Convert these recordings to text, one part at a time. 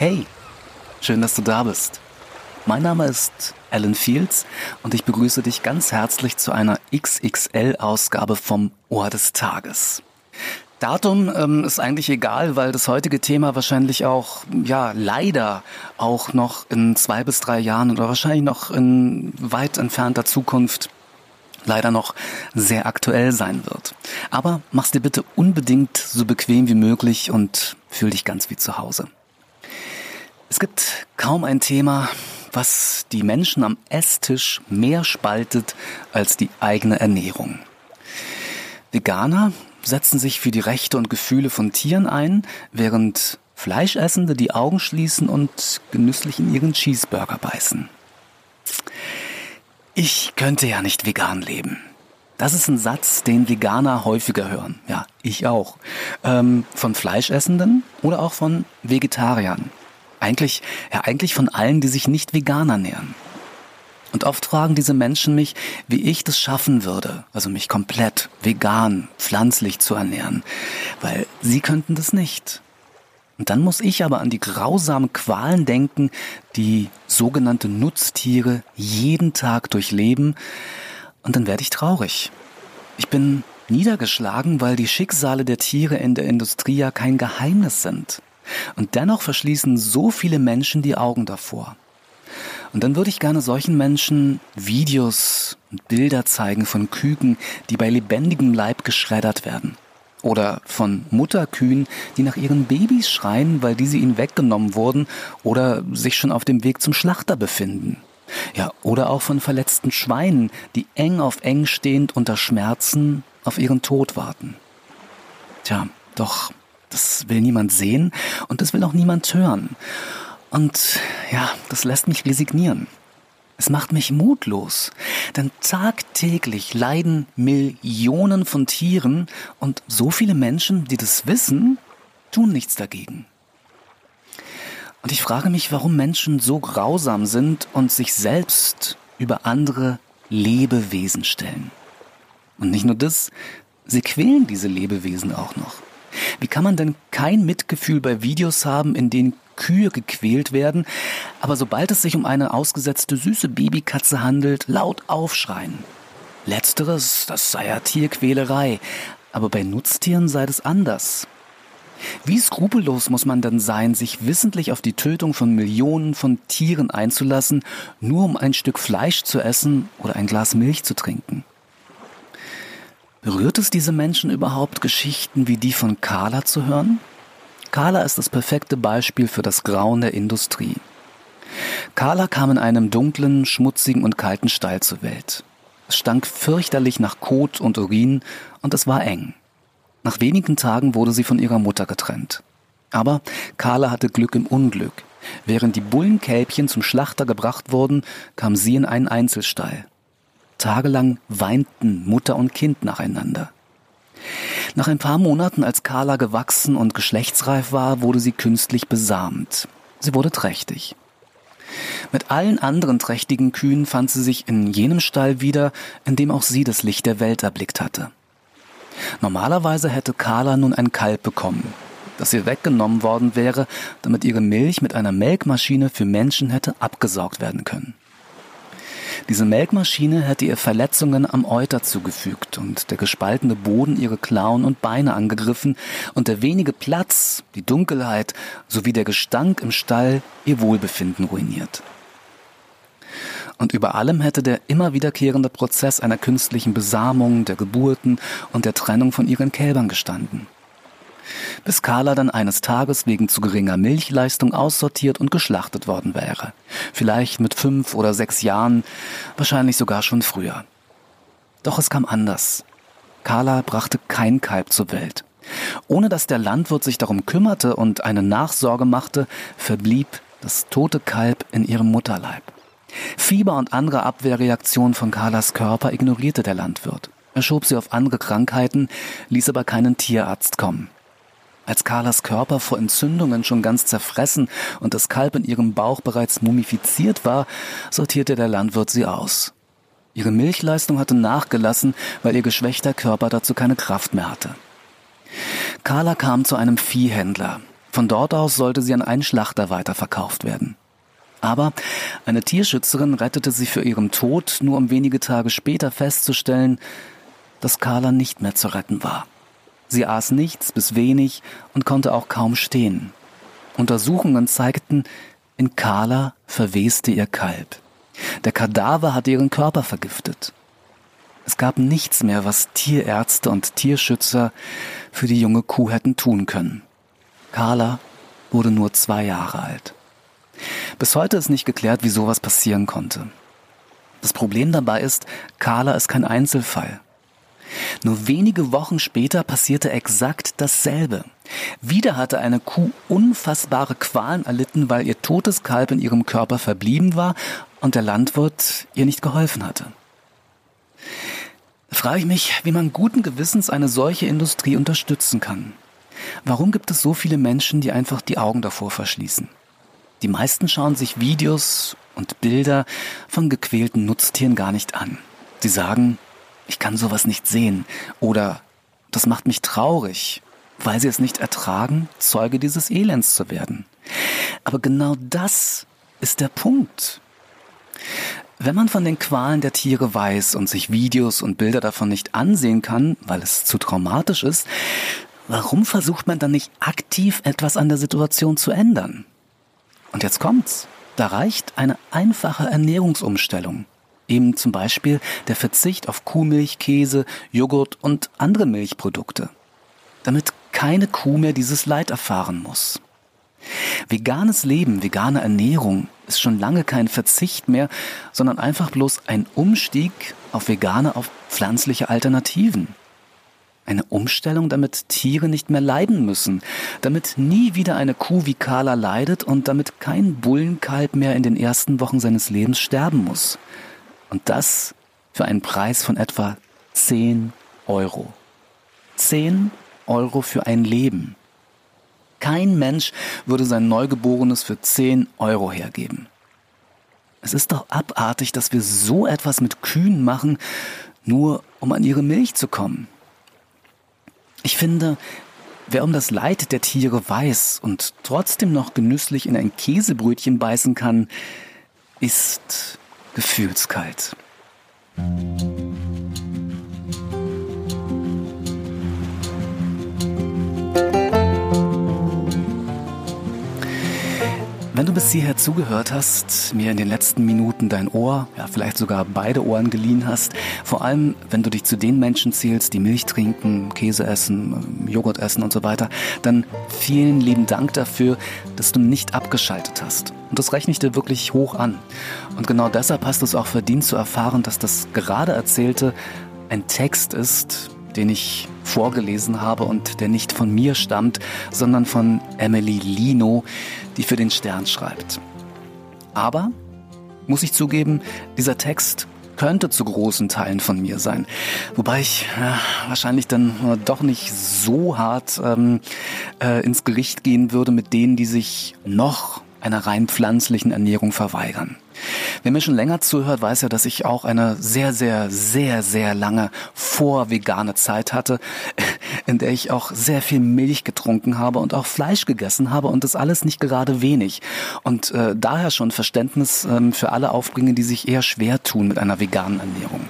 Hey, schön, dass du da bist. Mein Name ist Alan Fields und ich begrüße dich ganz herzlich zu einer XXL-Ausgabe vom Ohr des Tages. Datum ähm, ist eigentlich egal, weil das heutige Thema wahrscheinlich auch, ja, leider auch noch in zwei bis drei Jahren oder wahrscheinlich noch in weit entfernter Zukunft leider noch sehr aktuell sein wird. Aber mach's dir bitte unbedingt so bequem wie möglich und fühl dich ganz wie zu Hause. Es gibt kaum ein Thema, was die Menschen am Esstisch mehr spaltet als die eigene Ernährung. Veganer setzen sich für die Rechte und Gefühle von Tieren ein, während Fleischessende die Augen schließen und genüsslich in ihren Cheeseburger beißen. Ich könnte ja nicht vegan leben. Das ist ein Satz, den Veganer häufiger hören. Ja, ich auch. Ähm, von Fleischessenden oder auch von Vegetariern. Eigentlich, ja, eigentlich von allen, die sich nicht vegan ernähren. Und oft fragen diese Menschen mich, wie ich das schaffen würde, also mich komplett vegan, pflanzlich zu ernähren, weil sie könnten das nicht. Und dann muss ich aber an die grausamen Qualen denken, die sogenannte Nutztiere jeden Tag durchleben, und dann werde ich traurig. Ich bin niedergeschlagen, weil die Schicksale der Tiere in der Industrie ja kein Geheimnis sind. Und dennoch verschließen so viele Menschen die Augen davor. Und dann würde ich gerne solchen Menschen Videos und Bilder zeigen von Küken, die bei lebendigem Leib geschreddert werden. Oder von Mutterkühen, die nach ihren Babys schreien, weil diese ihnen weggenommen wurden oder sich schon auf dem Weg zum Schlachter befinden. Ja, oder auch von verletzten Schweinen, die eng auf eng stehend unter Schmerzen auf ihren Tod warten. Tja, doch, das will niemand sehen und das will auch niemand hören. Und ja, das lässt mich resignieren. Es macht mich mutlos, denn tagtäglich leiden Millionen von Tieren und so viele Menschen, die das wissen, tun nichts dagegen. Und ich frage mich, warum Menschen so grausam sind und sich selbst über andere Lebewesen stellen. Und nicht nur das, sie quälen diese Lebewesen auch noch. Wie kann man denn kein Mitgefühl bei Videos haben, in denen Kühe gequält werden, aber sobald es sich um eine ausgesetzte süße Babykatze handelt, laut aufschreien? Letzteres, das sei ja Tierquälerei, aber bei Nutztieren sei das anders. Wie skrupellos muss man denn sein, sich wissentlich auf die Tötung von Millionen von Tieren einzulassen, nur um ein Stück Fleisch zu essen oder ein Glas Milch zu trinken? Berührt es diese Menschen überhaupt, Geschichten wie die von Carla zu hören? Carla ist das perfekte Beispiel für das Grauen der Industrie. Carla kam in einem dunklen, schmutzigen und kalten Stall zur Welt. Es stank fürchterlich nach Kot und Urin und es war eng. Nach wenigen Tagen wurde sie von ihrer Mutter getrennt. Aber Carla hatte Glück im Unglück. Während die Bullenkälbchen zum Schlachter gebracht wurden, kam sie in einen Einzelstall. Tagelang weinten Mutter und Kind nacheinander. Nach ein paar Monaten, als Carla gewachsen und geschlechtsreif war, wurde sie künstlich besamt. Sie wurde trächtig. Mit allen anderen trächtigen Kühen fand sie sich in jenem Stall wieder, in dem auch sie das Licht der Welt erblickt hatte. Normalerweise hätte Carla nun ein Kalb bekommen, das ihr weggenommen worden wäre, damit ihre Milch mit einer Melkmaschine für Menschen hätte abgesaugt werden können. Diese Melkmaschine hätte ihr Verletzungen am Euter zugefügt und der gespaltene Boden ihre Klauen und Beine angegriffen und der wenige Platz, die Dunkelheit sowie der Gestank im Stall ihr Wohlbefinden ruiniert. Und über allem hätte der immer wiederkehrende Prozess einer künstlichen Besamung, der Geburten und der Trennung von ihren Kälbern gestanden bis Carla dann eines Tages wegen zu geringer Milchleistung aussortiert und geschlachtet worden wäre. Vielleicht mit fünf oder sechs Jahren, wahrscheinlich sogar schon früher. Doch es kam anders. Carla brachte kein Kalb zur Welt. Ohne dass der Landwirt sich darum kümmerte und eine Nachsorge machte, verblieb das tote Kalb in ihrem Mutterleib. Fieber und andere Abwehrreaktionen von Carlas Körper ignorierte der Landwirt. Er schob sie auf andere Krankheiten, ließ aber keinen Tierarzt kommen. Als Carlas Körper vor Entzündungen schon ganz zerfressen und das Kalb in ihrem Bauch bereits mumifiziert war, sortierte der Landwirt sie aus. Ihre Milchleistung hatte nachgelassen, weil ihr geschwächter Körper dazu keine Kraft mehr hatte. Carla kam zu einem Viehhändler, Von dort aus sollte sie an einen Schlachter weiterverkauft werden. Aber eine Tierschützerin rettete sie für ihren Tod, nur um wenige Tage später festzustellen, dass Carla nicht mehr zu retten war. Sie aß nichts bis wenig und konnte auch kaum stehen. Untersuchungen zeigten, in Carla verweste ihr Kalb. Der Kadaver hatte ihren Körper vergiftet. Es gab nichts mehr, was Tierärzte und Tierschützer für die junge Kuh hätten tun können. Carla wurde nur zwei Jahre alt. Bis heute ist nicht geklärt, wie sowas passieren konnte. Das Problem dabei ist, Carla ist kein Einzelfall. Nur wenige Wochen später passierte exakt dasselbe. Wieder hatte eine Kuh unfassbare Qualen erlitten, weil ihr totes Kalb in ihrem Körper verblieben war und der Landwirt ihr nicht geholfen hatte. Frage ich mich, wie man guten Gewissens eine solche Industrie unterstützen kann. Warum gibt es so viele Menschen, die einfach die Augen davor verschließen? Die meisten schauen sich Videos und Bilder von gequälten Nutztieren gar nicht an. Sie sagen, ich kann sowas nicht sehen oder das macht mich traurig, weil sie es nicht ertragen, Zeuge dieses Elends zu werden. Aber genau das ist der Punkt. Wenn man von den Qualen der Tiere weiß und sich Videos und Bilder davon nicht ansehen kann, weil es zu traumatisch ist, warum versucht man dann nicht aktiv etwas an der Situation zu ändern? Und jetzt kommt's. Da reicht eine einfache Ernährungsumstellung. Eben zum Beispiel der Verzicht auf Kuhmilch, Käse, Joghurt und andere Milchprodukte. Damit keine Kuh mehr dieses Leid erfahren muss. Veganes Leben, vegane Ernährung ist schon lange kein Verzicht mehr, sondern einfach bloß ein Umstieg auf vegane, auf pflanzliche Alternativen. Eine Umstellung, damit Tiere nicht mehr leiden müssen, damit nie wieder eine Kuh wie Carla leidet und damit kein Bullenkalb mehr in den ersten Wochen seines Lebens sterben muss. Und das für einen Preis von etwa 10 Euro. 10 Euro für ein Leben. Kein Mensch würde sein Neugeborenes für 10 Euro hergeben. Es ist doch abartig, dass wir so etwas mit Kühen machen, nur um an ihre Milch zu kommen. Ich finde, wer um das Leid der Tiere weiß und trotzdem noch genüsslich in ein Käsebrötchen beißen kann, ist gefühlskalt. Wenn du bis hierher zugehört hast, mir in den letzten Minuten dein Ohr, ja vielleicht sogar beide Ohren geliehen hast, vor allem wenn du dich zu den Menschen zählst, die Milch trinken, Käse essen, Joghurt essen und so weiter, dann vielen lieben Dank dafür, dass du nicht abgeschaltet hast. Und das rechne ich dir wirklich hoch an. Und genau deshalb hast du es auch verdient zu erfahren, dass das gerade Erzählte ein Text ist, den ich vorgelesen habe und der nicht von mir stammt, sondern von Emily Lino, die für den Stern schreibt. Aber, muss ich zugeben, dieser Text könnte zu großen Teilen von mir sein. Wobei ich ja, wahrscheinlich dann doch nicht so hart ähm, äh, ins Gericht gehen würde mit denen, die sich noch einer rein pflanzlichen Ernährung verweigern. Wer mir schon länger zuhört, weiß ja, dass ich auch eine sehr, sehr, sehr, sehr lange vorvegane Zeit hatte, in der ich auch sehr viel Milch getrunken habe und auch Fleisch gegessen habe und das alles nicht gerade wenig. Und äh, daher schon Verständnis ähm, für alle aufbringen, die sich eher schwer tun mit einer veganen Ernährung.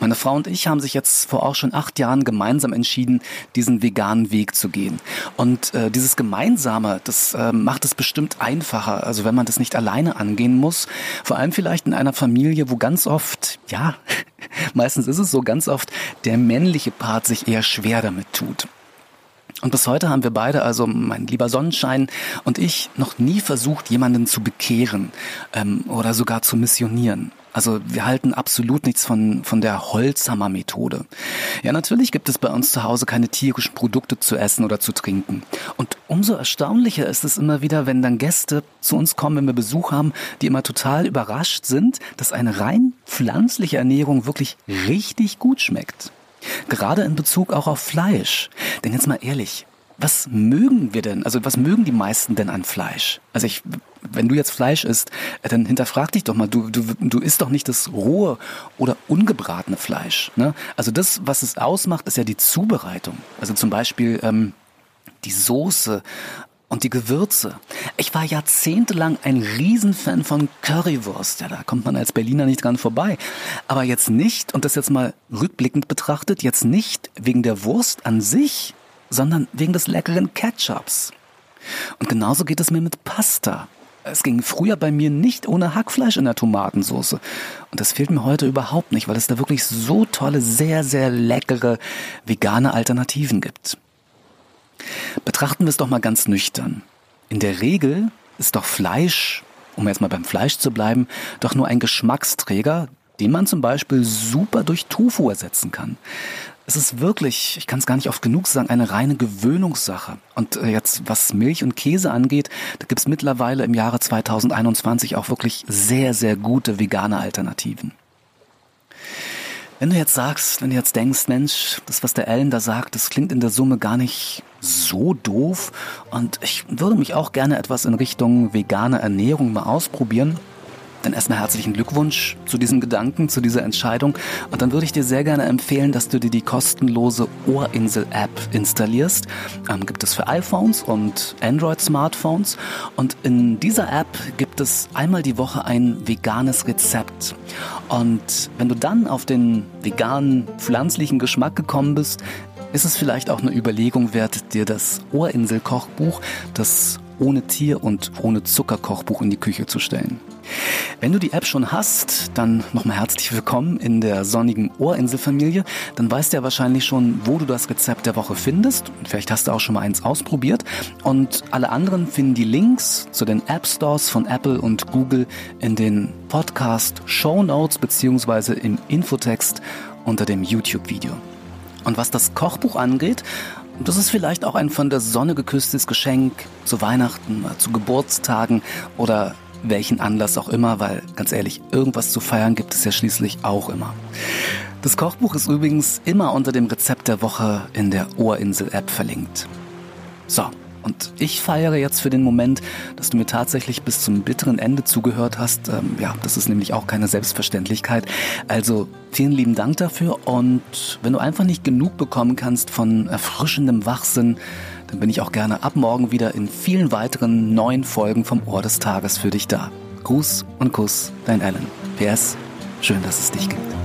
Meine Frau und ich haben sich jetzt vor auch schon acht Jahren gemeinsam entschieden, diesen veganen Weg zu gehen. Und äh, dieses Gemeinsame, das äh, macht es bestimmt einfacher, also wenn man das nicht alleine angehen muss. Vor allem vielleicht in einer Familie, wo ganz oft, ja, meistens ist es so ganz oft, der männliche Part sich eher schwer damit tut. Und bis heute haben wir beide, also mein lieber Sonnenschein und ich, noch nie versucht, jemanden zu bekehren ähm, oder sogar zu missionieren. Also wir halten absolut nichts von, von der Holzhammer-Methode. Ja, natürlich gibt es bei uns zu Hause keine tierischen Produkte zu essen oder zu trinken. Und umso erstaunlicher ist es immer wieder, wenn dann Gäste zu uns kommen, wenn wir Besuch haben, die immer total überrascht sind, dass eine rein pflanzliche Ernährung wirklich richtig gut schmeckt. Gerade in Bezug auch auf Fleisch. Denn jetzt mal ehrlich, was mögen wir denn? Also was mögen die meisten denn an Fleisch? Also ich, wenn du jetzt Fleisch isst, dann hinterfrag dich doch mal, du, du, du isst doch nicht das rohe oder ungebratene Fleisch. Ne? Also das, was es ausmacht, ist ja die Zubereitung. Also zum Beispiel ähm, die Soße und die Gewürze. Ich war jahrzehntelang ein Riesenfan von Currywurst. Ja, da kommt man als Berliner nicht dran vorbei. Aber jetzt nicht, und das jetzt mal rückblickend betrachtet, jetzt nicht wegen der Wurst an sich, sondern wegen des leckeren Ketchups. Und genauso geht es mir mit Pasta. Es ging früher bei mir nicht ohne Hackfleisch in der Tomatensauce. Und das fehlt mir heute überhaupt nicht, weil es da wirklich so tolle, sehr, sehr leckere vegane Alternativen gibt. Betrachten wir es doch mal ganz nüchtern. In der Regel ist doch Fleisch, um jetzt mal beim Fleisch zu bleiben, doch nur ein Geschmacksträger, den man zum Beispiel super durch Tofu ersetzen kann es ist wirklich, ich kann es gar nicht oft genug sagen, eine reine Gewöhnungssache. Und äh, jetzt, was Milch und Käse angeht, da gibt es mittlerweile im Jahre 2021 auch wirklich sehr, sehr gute vegane Alternativen. Wenn du jetzt sagst, wenn du jetzt denkst, Mensch, das, was der Ellen da sagt, das klingt in der Summe gar nicht so doof und ich würde mich auch gerne etwas in Richtung vegane Ernährung mal ausprobieren, dann erstmal herzlichen Glückwunsch zu diesem Gedanken, zu dieser Entscheidung. Und dann würde ich dir sehr gerne empfehlen, dass du dir die kostenlose Ohrinsel-App installierst. Ähm, gibt es für iPhones und Android-Smartphones. Und in dieser App gibt es einmal die Woche ein veganes Rezept. Und wenn du dann auf den veganen, pflanzlichen Geschmack gekommen bist, ist es vielleicht auch eine Überlegung wert, dir das Ohrinsel-Kochbuch, das ohne Tier und ohne Zuckerkochbuch in die Küche zu stellen. Wenn du die App schon hast, dann nochmal herzlich willkommen in der sonnigen Ohrinselfamilie. Dann weißt du ja wahrscheinlich schon, wo du das Rezept der Woche findest. Vielleicht hast du auch schon mal eins ausprobiert. Und alle anderen finden die Links zu den App Stores von Apple und Google in den Podcast Show Notes beziehungsweise im Infotext unter dem YouTube-Video. Und was das Kochbuch angeht, das ist vielleicht auch ein von der Sonne geküsstes Geschenk zu Weihnachten, zu Geburtstagen oder welchen Anlass auch immer, weil ganz ehrlich, irgendwas zu feiern gibt es ja schließlich auch immer. Das Kochbuch ist übrigens immer unter dem Rezept der Woche in der Ohrinsel-App verlinkt. So, und ich feiere jetzt für den Moment, dass du mir tatsächlich bis zum bitteren Ende zugehört hast. Ähm, ja, das ist nämlich auch keine Selbstverständlichkeit. Also vielen lieben Dank dafür. Und wenn du einfach nicht genug bekommen kannst von erfrischendem Wachsinn, dann bin ich auch gerne ab morgen wieder in vielen weiteren neuen Folgen vom Ohr des Tages für dich da. Gruß und Kuss, dein Alan. PS, schön, dass es dich gibt.